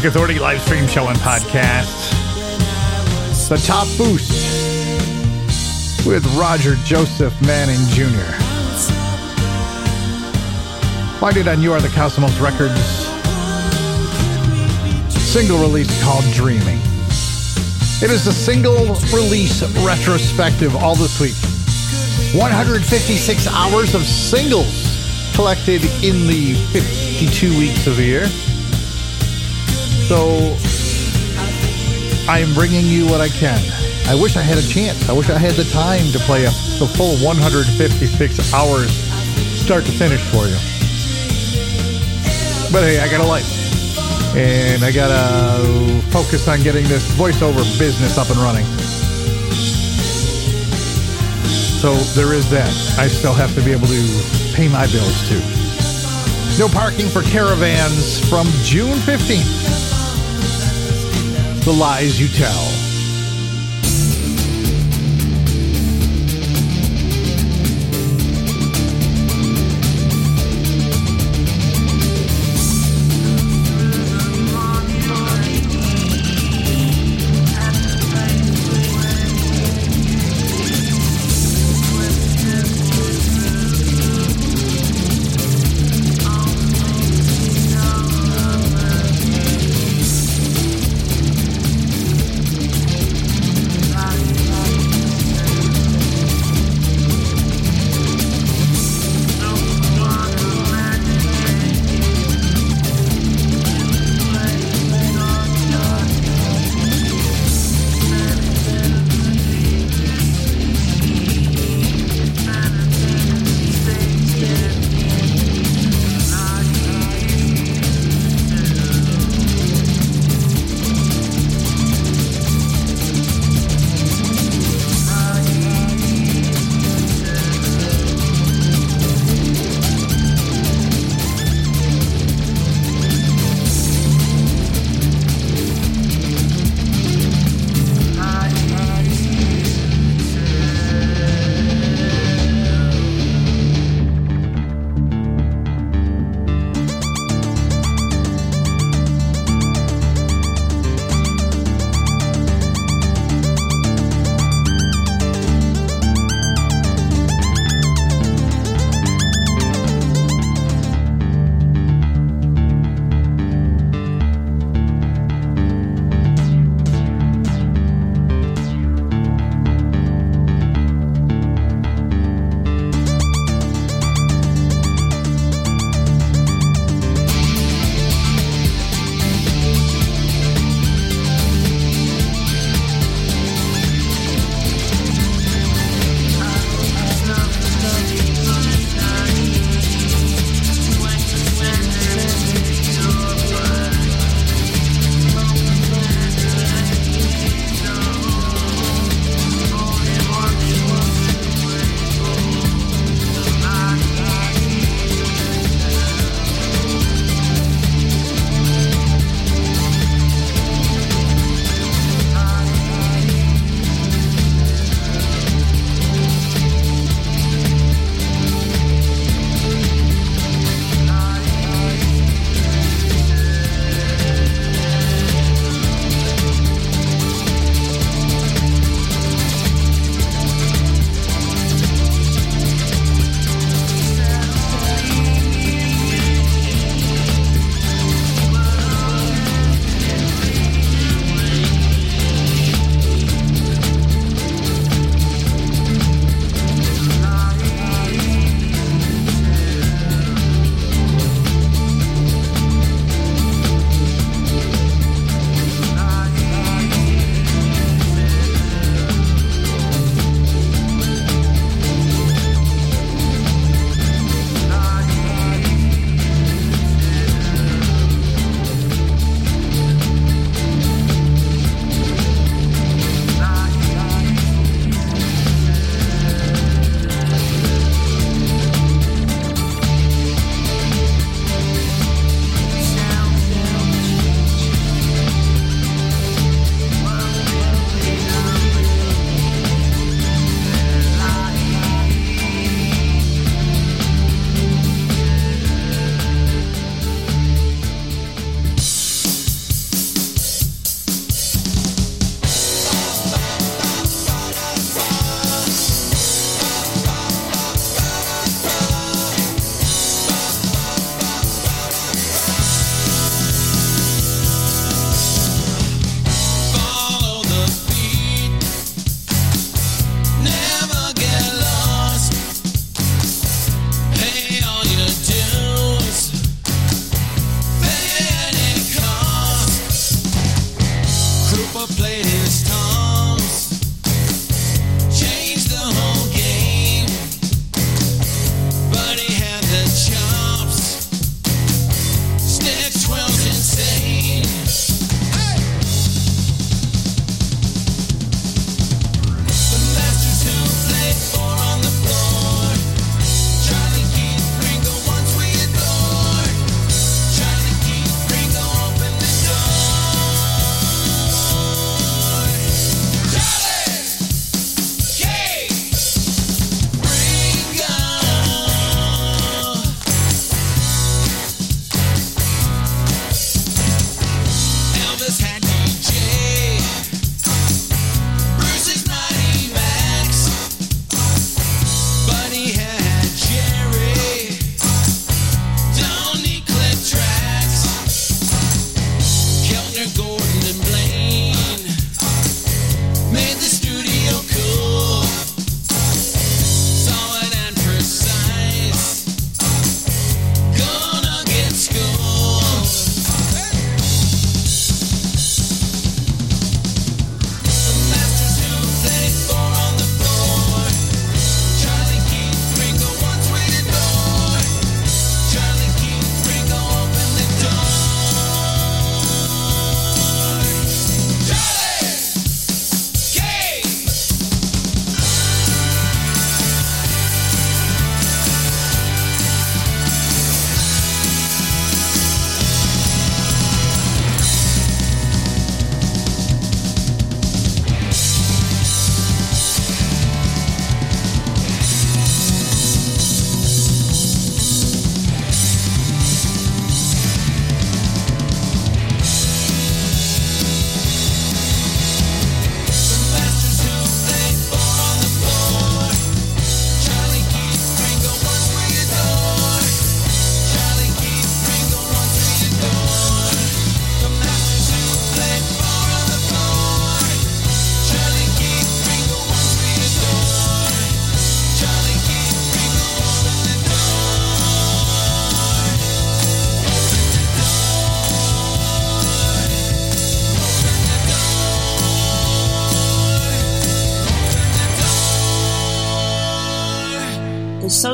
Music Authority live stream show and podcast. The Top Boost with Roger Joseph Manning Jr. Find it on You Are the Cosmos Records single release called Dreaming. It is a single release retrospective all this week. 156 hours of singles collected in the 52 weeks of the year. So I am bringing you what I can. I wish I had a chance. I wish I had the time to play a, the full 156 hours, start to finish for you. But hey, I got a life. And I got to focus on getting this voiceover business up and running. So there is that. I still have to be able to pay my bills too. No parking for caravans from June 15th the lies you tell.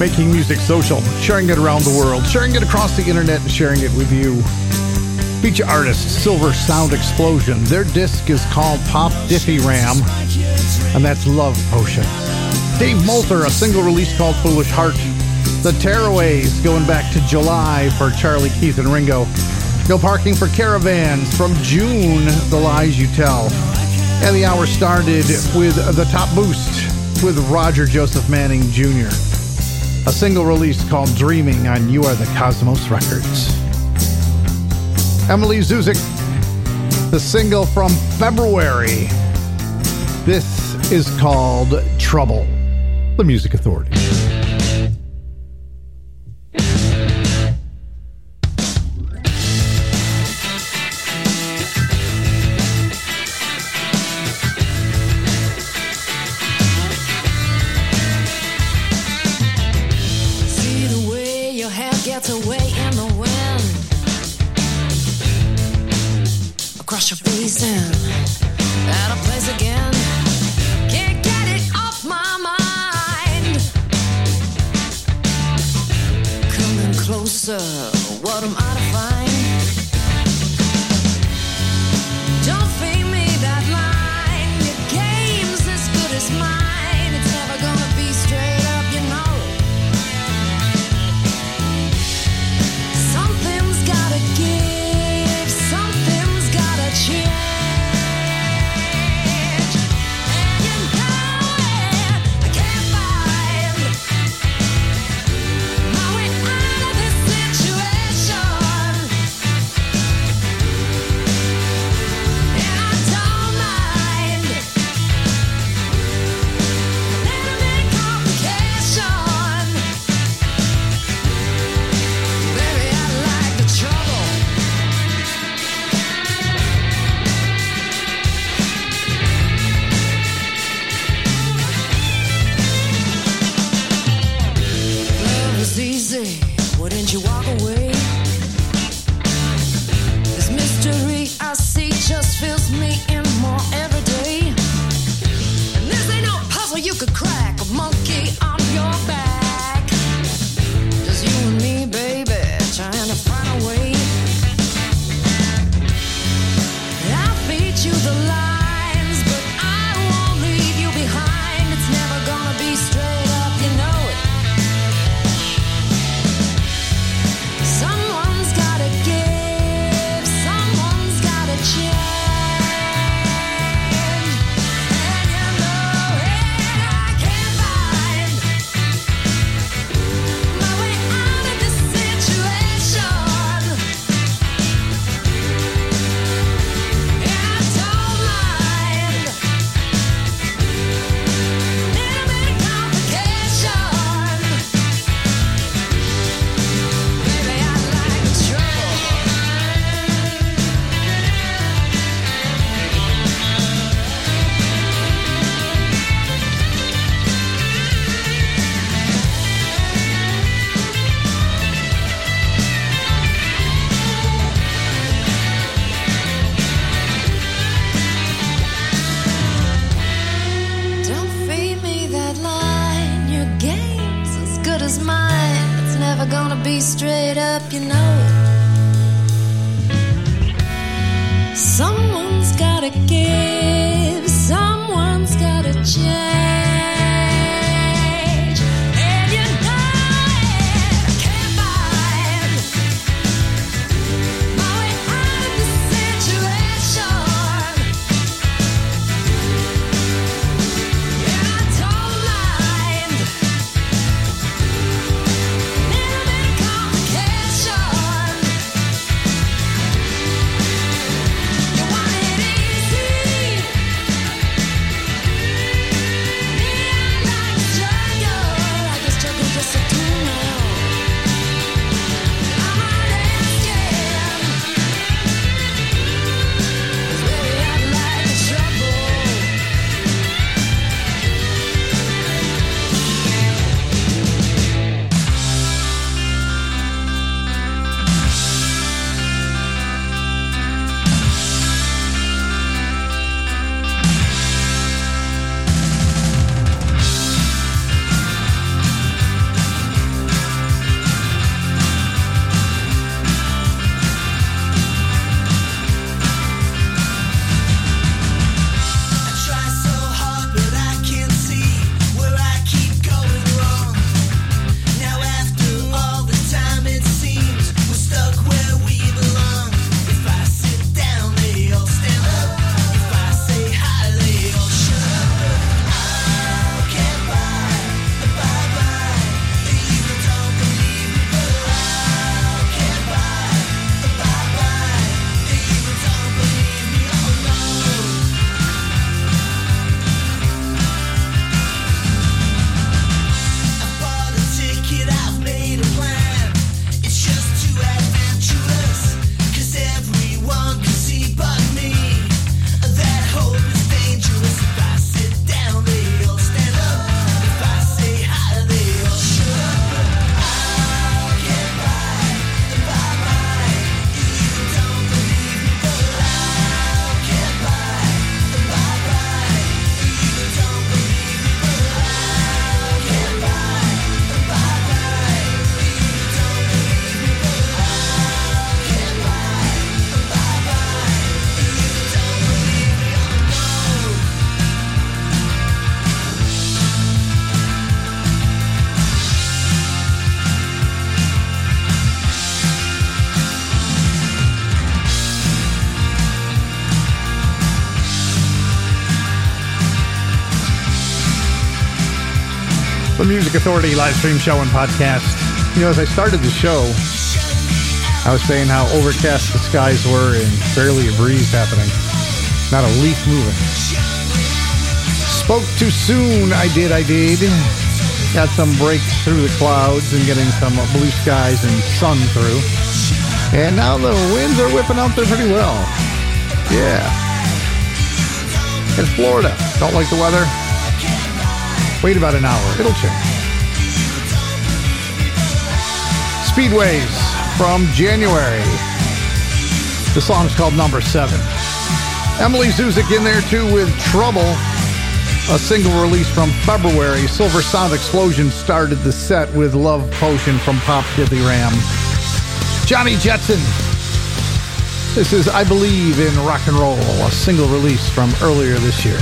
Making music social, sharing it around the world, sharing it across the internet, and sharing it with you. Feature artist Silver Sound Explosion. Their disc is called Pop Diffie Ram, and that's Love Potion. Dave Moulter, a single release called Foolish Heart. The Tearaways, going back to July for Charlie, Keith, and Ringo. No parking for caravans from June, The Lies You Tell. And the hour started with the top boost with Roger Joseph Manning Jr a single release called Dreaming on You Are the Cosmos Records. Emily Zuzik, the single from February. This is called Trouble, the Music Authority. Music Authority live stream show and podcast. You know, as I started the show, I was saying how overcast the skies were and barely a breeze happening. Not a leaf moving. Spoke too soon. I did, I did. Got some breaks through the clouds and getting some blue skies and sun through. And now the winds are whipping out there pretty well. Yeah. It's Florida. Don't like the weather? Wait about an hour. It'll change. Speedways from January. The song's called Number Seven. Emily Zuzik in there too with Trouble, a single release from February. Silver Sound Explosion started the set with Love Potion from Pop Diddley Ram. Johnny Jetson. This is I Believe in Rock and Roll, a single release from earlier this year.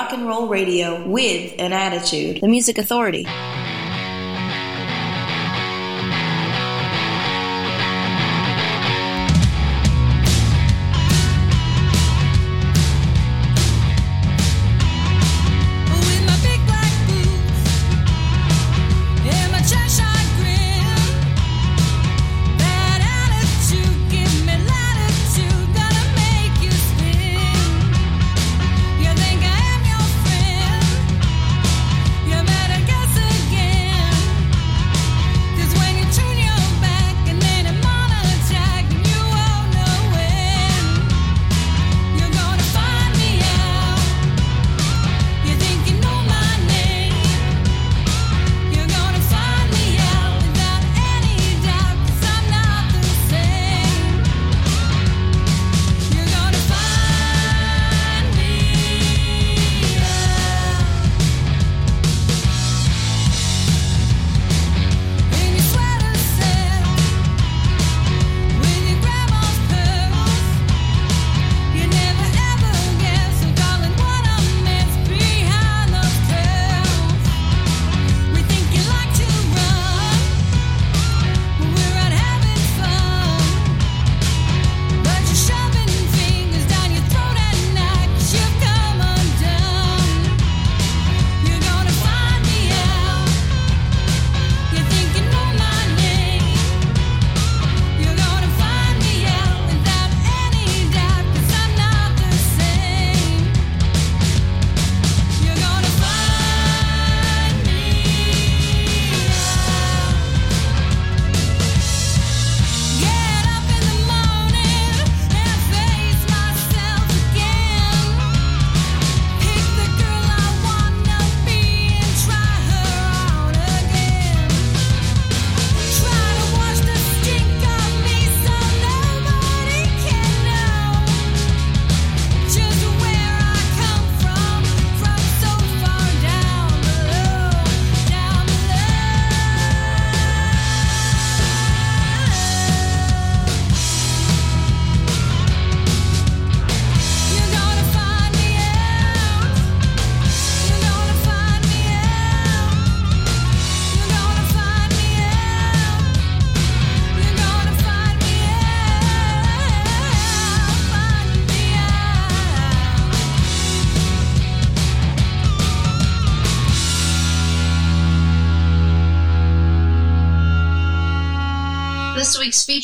Rock and roll radio with an attitude. The Music Authority.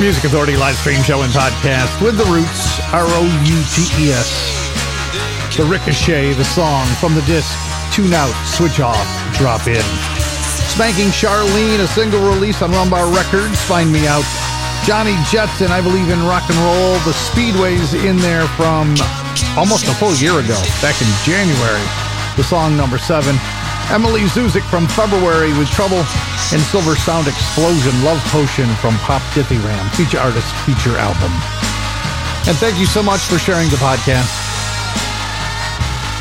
Music Authority live stream show and podcast with The Routes, R O U T E S. The Ricochet, the song from the disc Tune Out, Switch Off, Drop In. Spanking Charlene, a single release on Rumbar Records, Find Me Out. Johnny Jetson, I believe in rock and roll. The Speedways in there from almost a full year ago, back in January. The song number seven. Emily Zuzik from February with Trouble and Silver Sound Explosion Love Potion from Pop Dithyramb, feature artist feature album. And thank you so much for sharing the podcast.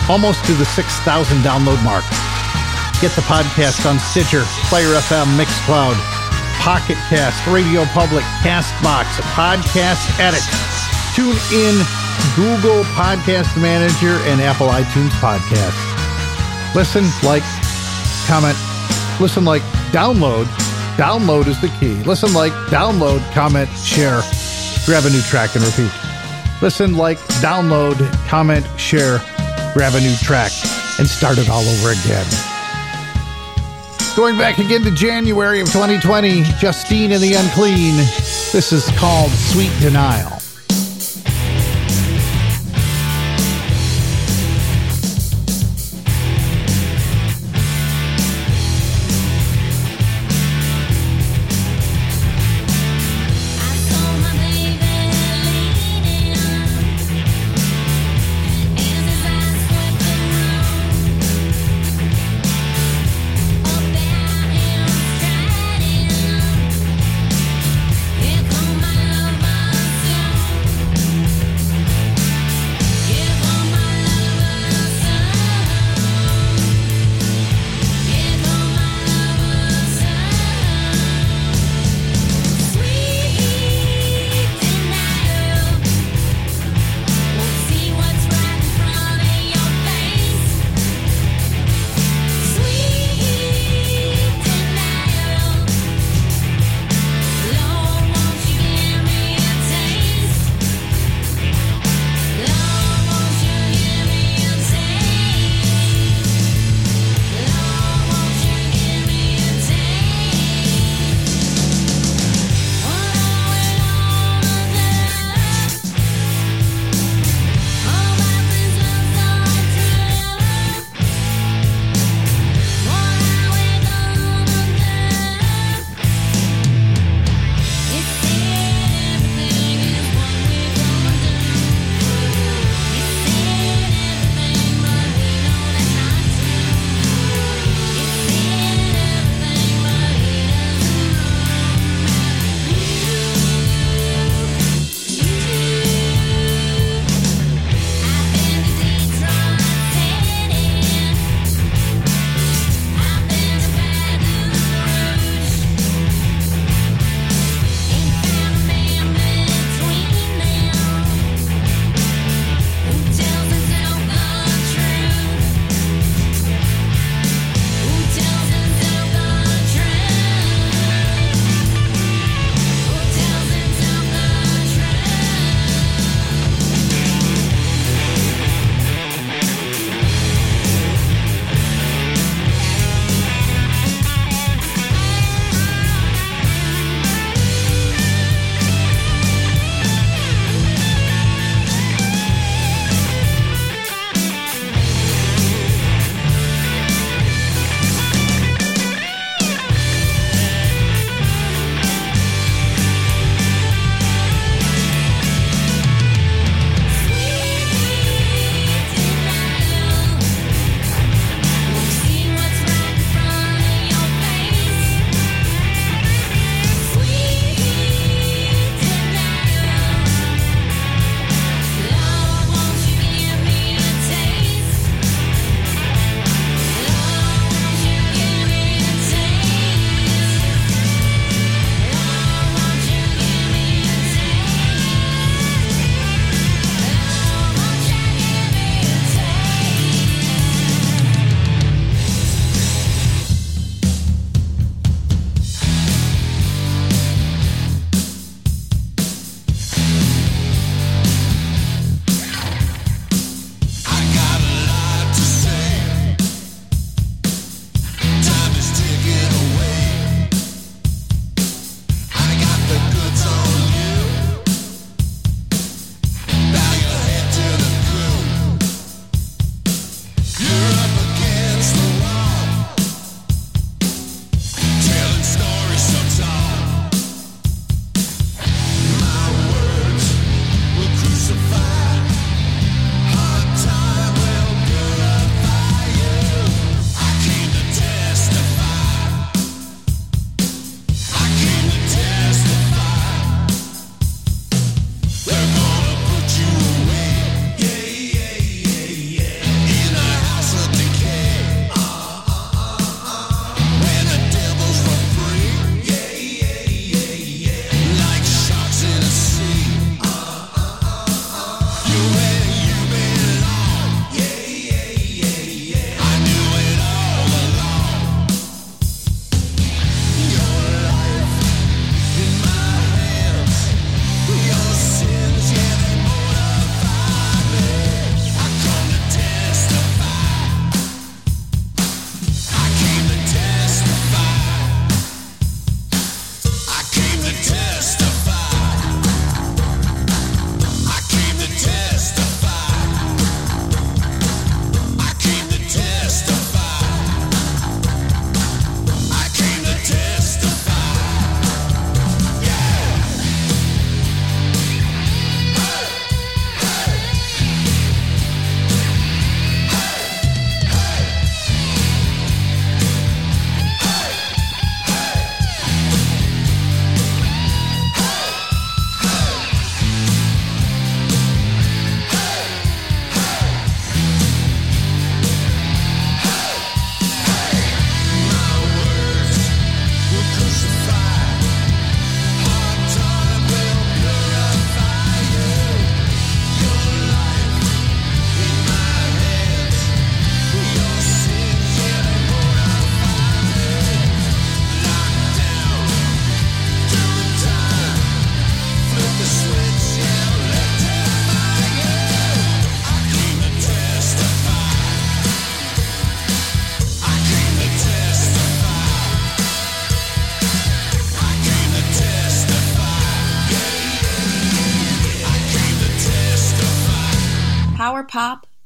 Almost to the 6,000 download mark. Get the podcast on Stitcher, Player FM, Mixcloud, Pocket Cast, Radio Public, Castbox, Podcast Addict, Tune in, Google Podcast Manager, and Apple iTunes Podcast. Listen, like, comment, listen, like, download. Download is the key. Listen, like, download, comment, share, grab a new track and repeat. Listen, like, download, comment, share, grab a new track, and start it all over again. Going back again to January of 2020, Justine and the Unclean. This is called Sweet Denial.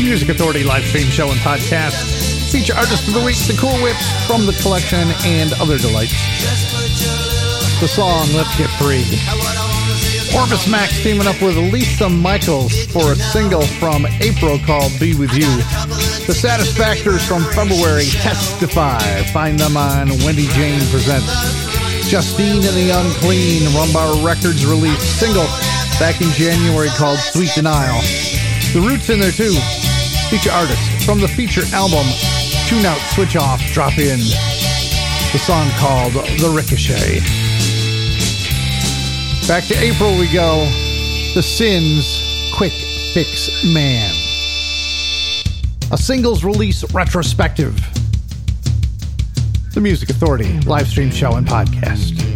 Music Authority live stream show and podcast. Feature artist of the week, the cool whips from the collection, and other delights. The song Let's Get Free. Orvis Max teaming up with Lisa Michaels for a single from April called Be With You. The Satisfactors from February, Testify. Find them on Wendy Jane Presents. Justine and the Unclean, Rumbar Records released single back in January called Sweet Denial. The Routes in there too. Feature artist from the feature album Tune Out, Switch Off, Drop In. The song called The Ricochet. Back to April we go. The Sins Quick Fix Man. A singles release retrospective. The Music Authority live stream show and podcast.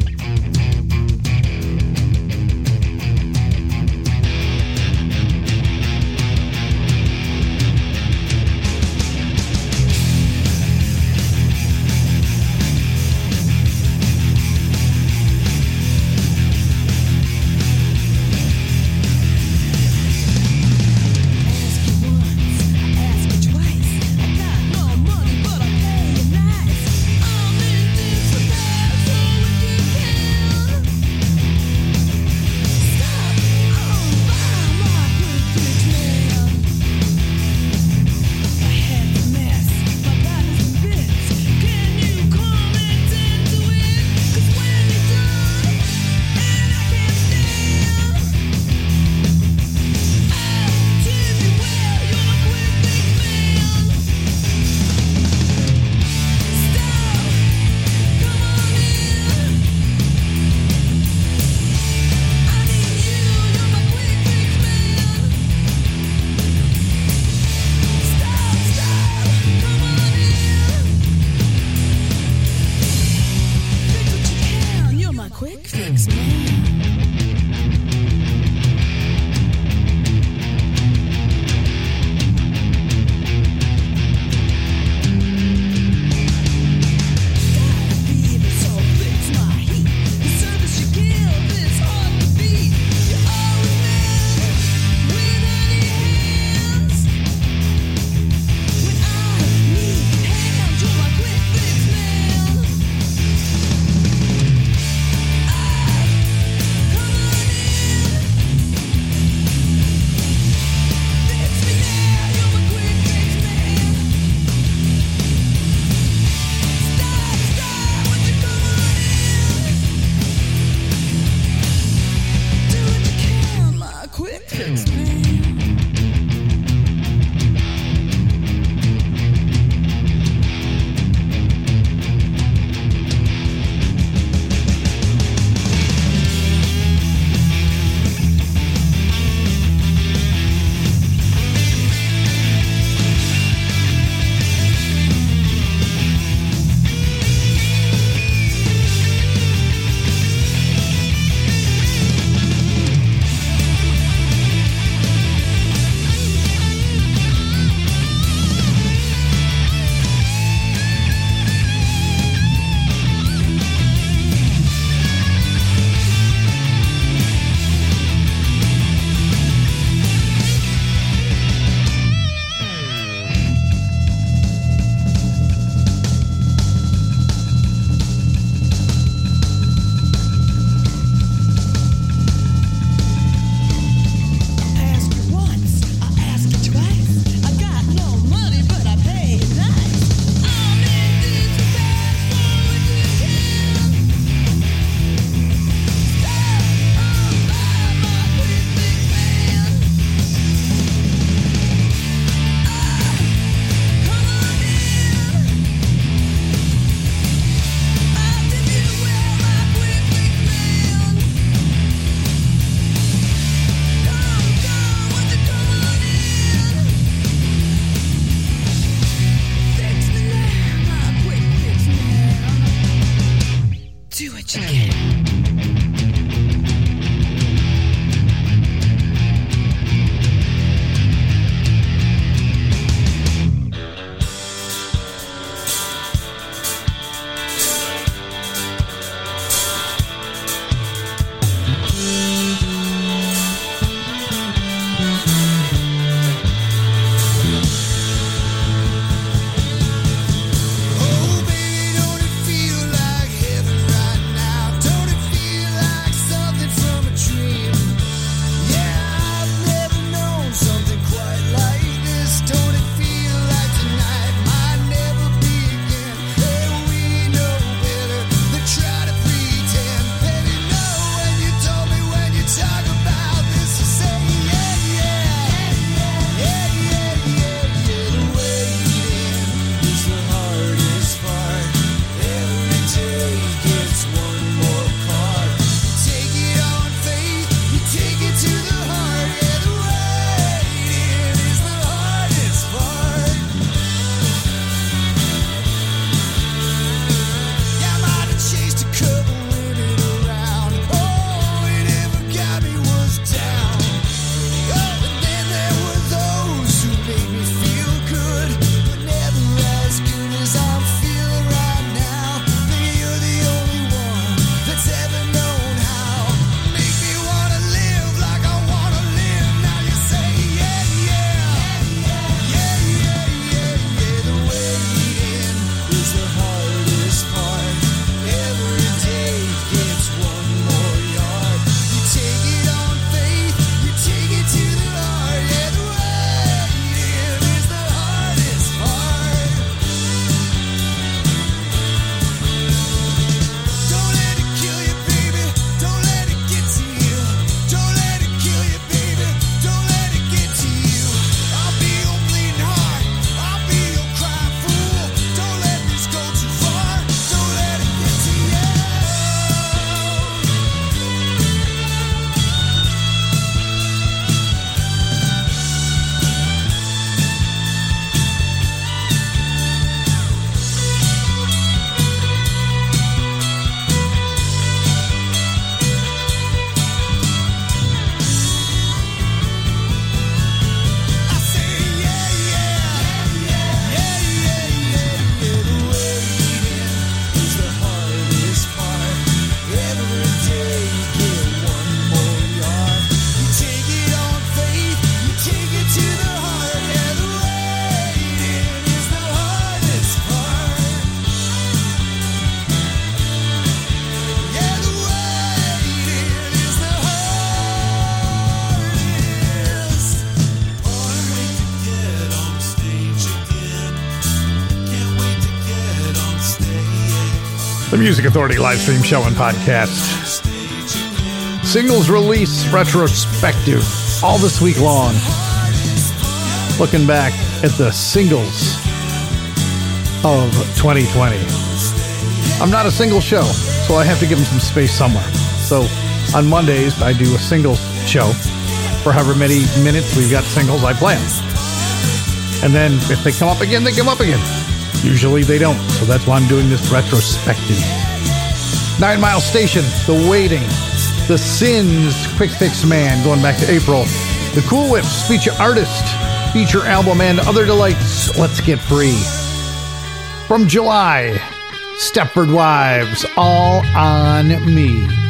Music Authority live stream show and podcast. Singles release retrospective all this week long. Looking back at the singles of 2020. I'm not a single show, so I have to give them some space somewhere. So on Mondays, I do a singles show. For however many minutes we've got singles, I play them. And then if they come up again, they come up again. Usually they don't, so that's why I'm doing this retrospective. Nine Mile Station, The Waiting, The Sins, Quick Fix Man, going back to April, The Cool Whips, feature artist, feature album, and other delights. Let's get free. From July, Stepford Wives, All on Me.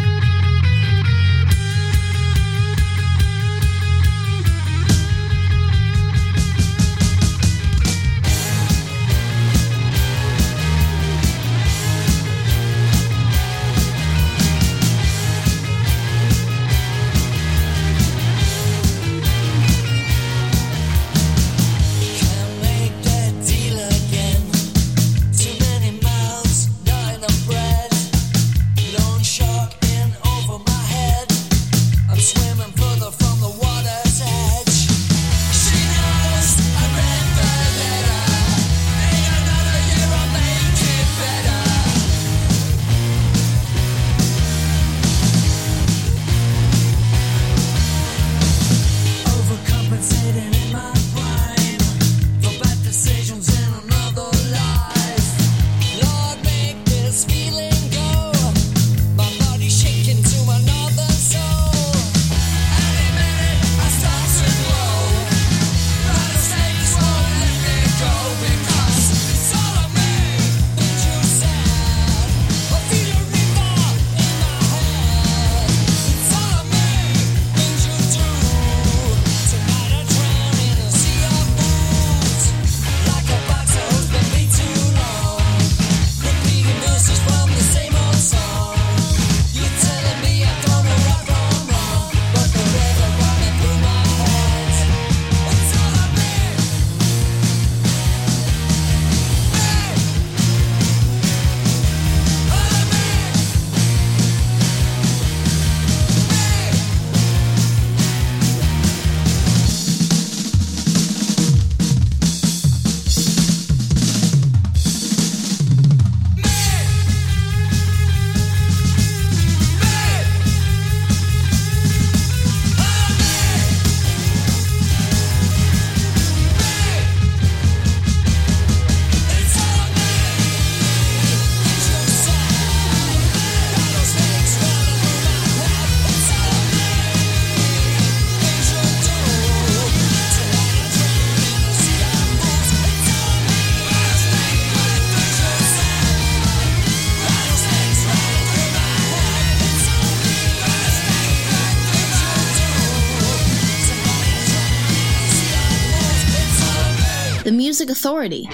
Authority.